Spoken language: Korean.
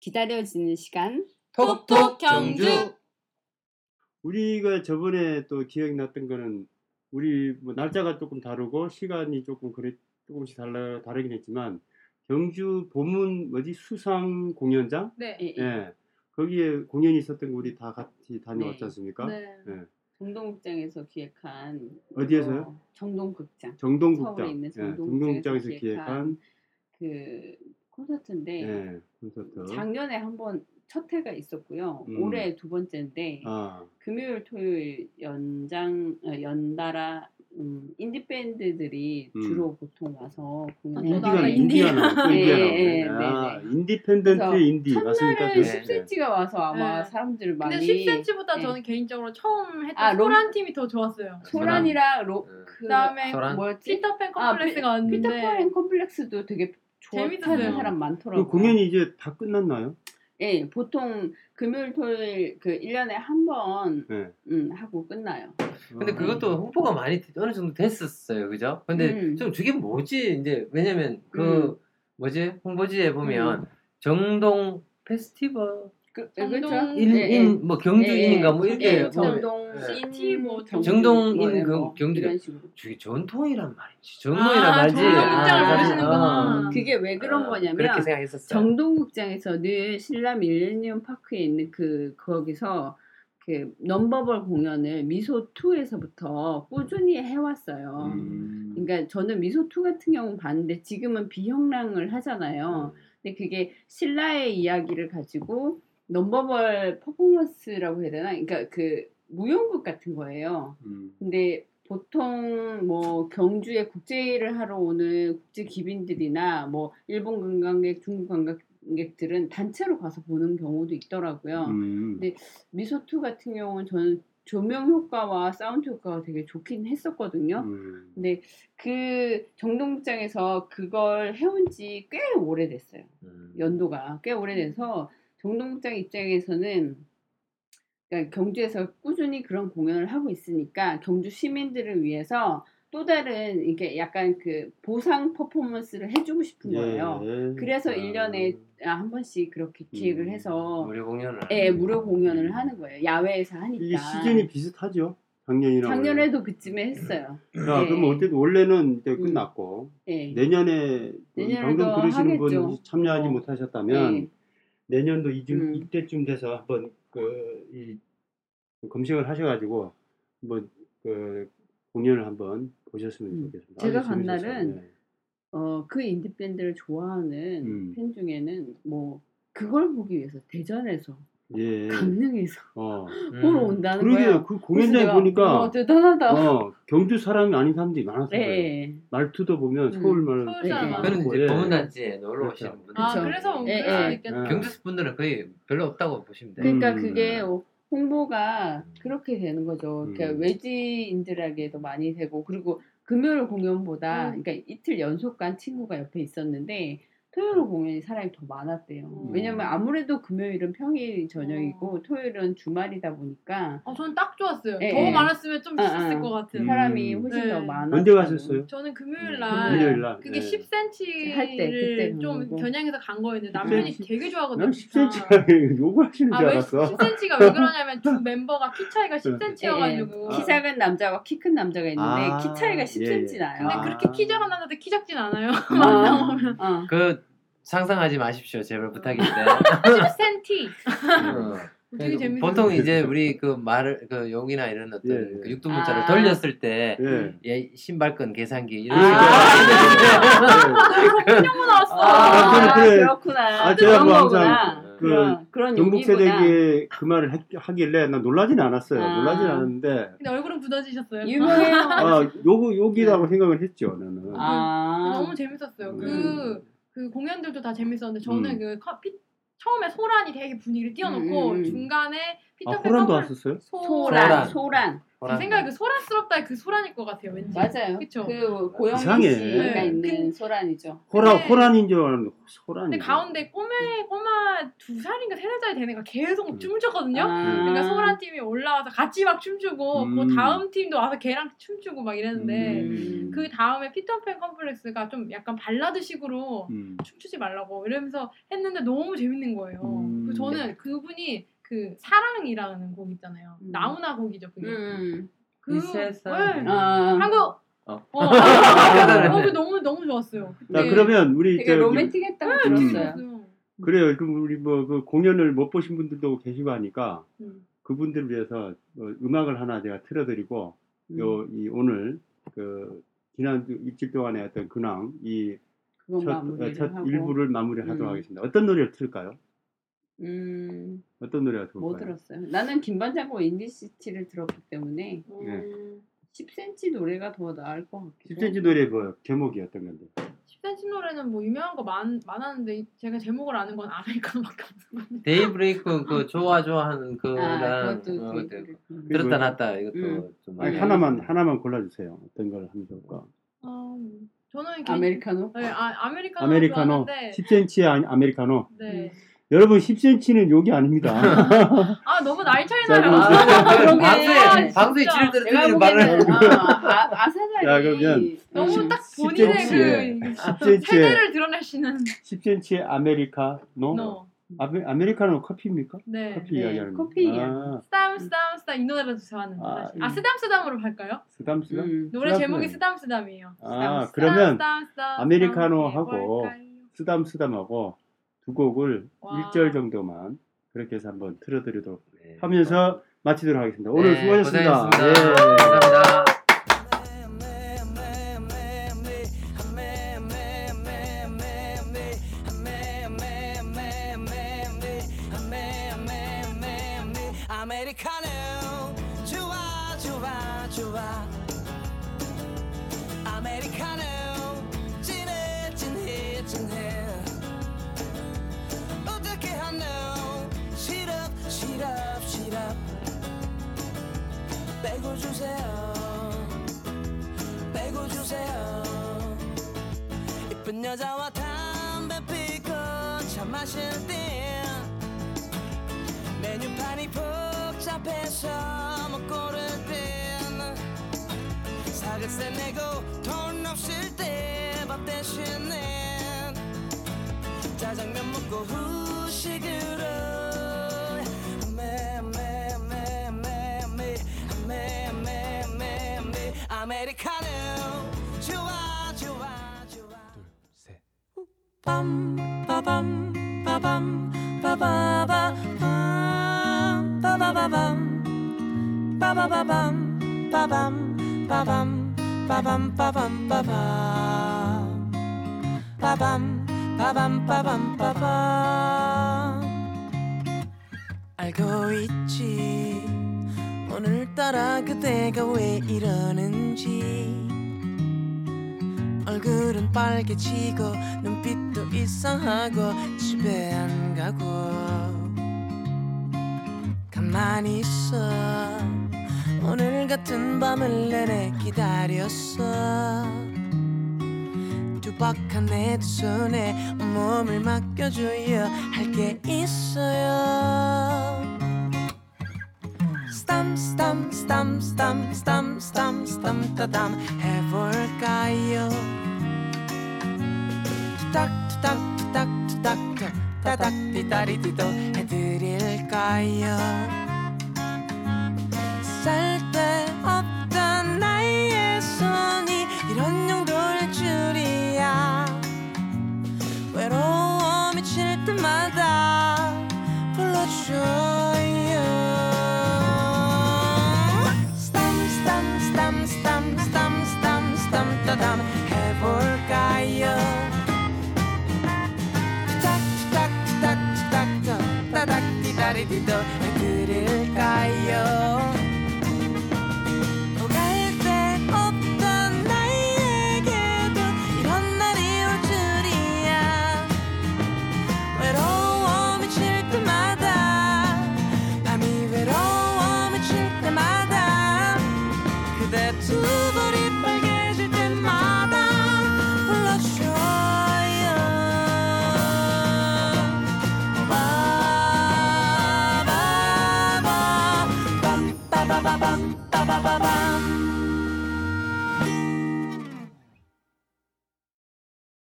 기다려지는 시간 톡톡 경주. 우리가 저번에 또 기억났던 거는 우리 뭐 날짜가 조금 다르고 시간이 조금 그래 조금씩 달라 다르긴 했지만 경주 보문 뭐지 수상 공연장 네. 예, 예. 예 거기에 공연이 있었던 거 우리 다 같이 다녀왔지 네. 않습니까? 네. 예. 정동극장에서 기획한 어디에서요? 어, 정동극장 정동극장 서울에 있는 예, 정동극장에서 정동극장에서 기획한 기획한 그 콘서트인데 예, 콘서트 작년에 한번 첫 회가 있었고요. 음. 올해 두 번째인데 아 금요일 토요일 연장 어, 연달아 음, 인디 밴드들이 음. 주로 보통 와서 아, 공연을 또 인디가 나가 인디가 인디. 나와 또 예, 인디가 예, 나오네. 아 네, 네. independent 인디 맞습니까? 첫날은 네. 10cm가 와서 아마 네. 사람들 많이 근데 10cm보다 네. 저는 개인적으로 처음 했던 아, 롬- 소란 팀이 더 좋았어요. 소란이랑 로, 음. 그 그다음에 소란? 뭐였지? 피터팬 아, 컴플렉스가 피- 왔는데 피터팬 컴플렉스도 되게 좋아하는. 사람 많더라고요. 그 공연이 이제 다 끝났나요? 예, 보통 금요일 토요일 그 1년에 한 번 네. 음, 하고 끝나요. 근데 어. 그것도 홍보가 많이 어느 정도 됐었어요, 그죠? 근데 음. 좀 저게 뭐지? 이제 왜냐면 그 음. 뭐지 홍보지에 보면 정동 페스티벌 그, 정동 그렇죠? 인, 예, 예. 인, 뭐 경주인인가 뭐 이렇게 예, 뭐 정동 예. 시티 뭐 경주 정동인 뭐, 그뭐 경주-. 저게 전통이란 말이지. 전통이란 아, 말이지. 아. 아. 그게 왜 그런 아, 거냐면 그렇게 생각했었어요. 정동극장에서 늘 신라 밀레니엄 파크에 있는 그 거기서 그 넘버벌 공연을 미소 2에서부터 꾸준히 해왔어요. 음. 그러니까 저는 미소 2 같은 경우 봤는데 지금은 비형랑을 하잖아요. 근데 그게 신라의 이야기를 가지고 넘버벌 퍼포먼스라고 해야 되나? 그러니까 그 무용극 같은 거예요. 음. 근데 보통 뭐 경주에 국제일을 하러 오는 국제 기빈들이나 뭐 일본 관광객, 중국 관광객들은 단체로 가서 보는 경우도 있더라고요. 음. 네. 미소2 같은 경우는 저는 조명 효과와 사운드 효과가 되게 좋긴 했었거든요. 음. 근데 그 정동극장에서 그걸 해온 지 꽤 오래됐어요. 음. 연도가 꽤 오래돼서 정동극장 입장에서는 그러니까 경주에서 꾸준히 그런 공연을 하고 있으니까 경주 시민들을 위해서 또 다른 이게 약간 그 보상 퍼포먼스를 해주고 싶은 거예요. 예. 그래서 아. 1년에 한 번씩 그렇게 기획을 음. 해서 무료 공연을. 예, 하는 무료. 공연을 하는 거예요. 야외에서 하니까. 이게 시즌이 비슷하죠. 작년이랑 작년에도 그쯤에 했어요. 자, 네. 그럼 어쨌든 원래는 이제 음. 끝났고 예. 내년에 그 방송 들으시는 하겠죠. 분 참여하지 어. 못하셨다면 예. 내년도 이쯤 음. 이때쯤 돼서 한번 그이 검색을 하셔가지고 뭐그 공연을 한번 보셨으면 음. 좋겠습니다. 제가 간. 날은 네. 어, 그 인디 밴드를 좋아하는 음. 팬 중에는 뭐 그걸 보기 위해서 대전에서 예. 강릉에서 어. 음. 보러 온다는 그러게요. 거예요. 그 그래서 공연장에 내가, 보니까 어, 대단하다. 어, 경주 사람이 아닌 사람들이 많았어요. 예. 말투도 보면 음. 서울 말. 서울 사람 예. 많아. 그는 이제 예. 검은단지에 놀러 그렇죠. 오시는 분들. 아. 그래서 예, 수 예. 있겠다. 예. 경주 분들은 거의 별로 없다고 보시면 돼요. 그러니까 음. 그게 홍보가 그렇게 되는 거죠. 그러니까 음. 외지인들에게도 많이 되고 그리고 금요일 공연보다 음. 그러니까 이틀 연속 간 친구가 옆에 있었는데 토요일 공연이 사람이 더 많았대요. 음. 왜냐면 아무래도 금요일은 평일 저녁이고 어. 토요일은 주말이다 보니까 어, 저는 딱 좋았어요. 예, 더 예. 많았으면 좀 아, 있었을 아. 것 같은. 음. 사람이 훨씬 네. 더 많았고 언제 가셨어요? 저는 금요일 음, 날 금요일 날. 그게 예. 10cm를 할 때, 그때 좀 거. 겨냥해서 간 거였는데 남편이 10cm? 되게 좋아하거든요. 난 기차. 10cm가 욕을 하시는 아, 줄왜 알았어. 10cm가 왜 그러냐면 두 멤버가 키 차이가 10cm여가지고. 키 작은 남자와 키 큰 남자가 있는데 아, 키 차이가 예, 10cm 예. 나요. 근데 아. 그렇게 키 작은 남자들 키 작진 않아요. 어, 어. 그 상상하지 마십시오. 제발 부탁인데. 10cm. 어. 되게 재밌어. 보통 이제 우리 그 말을 그 용이나 이런 어떤 예, 예. 그 육두 문자를 아. 돌렸을 때 예. 예, 신발끈 계산기 이런 아. 식으로 너무 나왔어. 아, 그래- 그렇구나. 아, 제가 그런 뭐 거구나. 그 그런 그런. 세대기에 그 말을 하- 하길래 난 놀라진 않았어요. 아. 놀라진 않았는데 근데 얼굴은 굳어지셨어요. 유명해요. 아 요거 욕이라고 생각을 했죠 나는. 아. 너무 재밌었어요. 음. 그, 그 공연들도 다 재밌었는데 저는 음. 그 커- 피- 처음에 소란이 되게 분위기를 띄워놓고 음, 음, 음. 중간에 아 피터팬 호란도 컴플- 왔었어요? 소란, 소란. 소란. 제 생각에 그 소란스럽다의 그 소란일 것 같아요. 왠지. 맞아요. 그쵸? 그 고영민 이상해. 씨가 네. 있는 근- 소란이죠. 호라 근데- 호란인 줄 알았는데 소란이. 근데 가운데 꼬매 꼬마 두 살인가 세 살짜리 되는 애가 계속 음. 춤을 췄거든요. 아. 그러니까 소란 팀이 올라와서 같이 막 춤추고 음. 그 다음 팀도 와서 걔랑 춤추고 막 이랬는데 음. 그 다음에 피터팬 컴플렉스가 좀 약간 발라드식으로 음. 춤추지 말라고 이러면서 했는데 너무 재밌는 거예요. 음. 그 저는 그분이 그 사랑이라는 곡 있잖아요. 음. 나훈아 곡이죠 그게. 음. 그이 세상. 네. 아, 한국 어. 어, 어, 어, 그 너무 너무 좋았어요. 자 네. 그러면 우리 되게 저기- 로맨틱했다고 네, 음. 들었어요. 좋았어요. 그래요. 그럼 우리 뭐 그 공연을 못 보신 분들도 계시고 하니까 음. 그분들을 위해서 어, 음악을 하나 제가 틀어드리고 음, 요이 오늘 그 지난 주 일주일 동안의 어떤 근황 이 첫, 어, 첫. 일부를 마무리하도록 음. 하겠습니다. 어떤 노래를 틀까요? 음, 어떤 노래가 좋을까요? 뭐 들었어요? 나는 김반장과 인디시티를 들었기 때문에 네. 10cm 노래가 더 나을 것 같기도 10cm 노래 뭐 제목이 어떤 건데? 10cm 노래는 뭐 유명한 거 많, 많았는데 제가 제목을 아는 건 아메리카노밖에 없어요. 데이브레이크 그 좋아 좋아하는 아, 그랑 그것도 어, 되게 그- 음. 들었다 놨다 이것도 음. 좀 아니, 네, 하나만. 하나만 골라주세요. 어떤 걸 하면 좋을까? 어, 저는 개인- 아메리카노? 네, 아, 아메리카노 아메리카노 좋아하는데 10cm의 아, 아메리카노. 네. 여러분 10cm는 욕이 아닙니다. 아 너무 나이 차이 자, 나요. 아, 그러게. 방송에 방송에 진짜. 지를 내가 들으는 말을 보기에는 아, 아, 야, 그러면 너무 십- 딱 본인의 10cm 에 그 10cm의 세대를 드러내시는 10cm의 아메리카노. 너. 아메, 아메리카노 커피입니까? 네. 커피 네, 이야기하는 거. 커피야. 아, 스담 스담 스담 이 노래도 좋아하는데 아, 사실. 음. 아 스담 스담으로 갈까요? 쓰담 쓰담. 음. 노래 쓰담 제목이 쓰담. 쓰담 쓰담이에요. 아, 쓰담, 그러면 쓰담, 쓰담, 아메리카노 쓰담 하고 해볼까요? 쓰담 쓰담하고 두 곡을 와. 1절 정도만 그렇게 해서 한번 틀어드리도록 네. 하면서 마치도록 하겠습니다. 오늘 네, 수고하셨습니다. 고생하셨습니다. 예. 감사합니다. 아메리카노 좋아 좋아 좋아 빼고 주세요. 빼고 주세요. 이쁜 여자와 담배 피고 차 마실 때 메뉴판이 복잡해서 못 고를 땐 사글세 내고 돈 없을 때 밥 대신에 빰 빠밤 빠밤 빠바바 빰 빠바바밤 빠바바밤 빠밤 빠밤 빠밤 빠밤 빠밤 빠밤 빠밤 빠밤 빠밤 알고 있지 오늘따라 그대가 왜 이러는지. 얼굴은 빨개지고 눈빛도 이상하고 집에 안 가고. 가만히 있어. 오늘 같은 밤을 내내 기다렸어. 두박한 내 두 손에 몸을 맡겨줘야 할게 있어요 stam, stam, stam, stam, stam, stam, stam, stam, hefur gæl. Takk, takk, takk, takk, takk, takk, takk, títari, tító, hefur gæl. Sæl, 자리 뒤도 들을까요.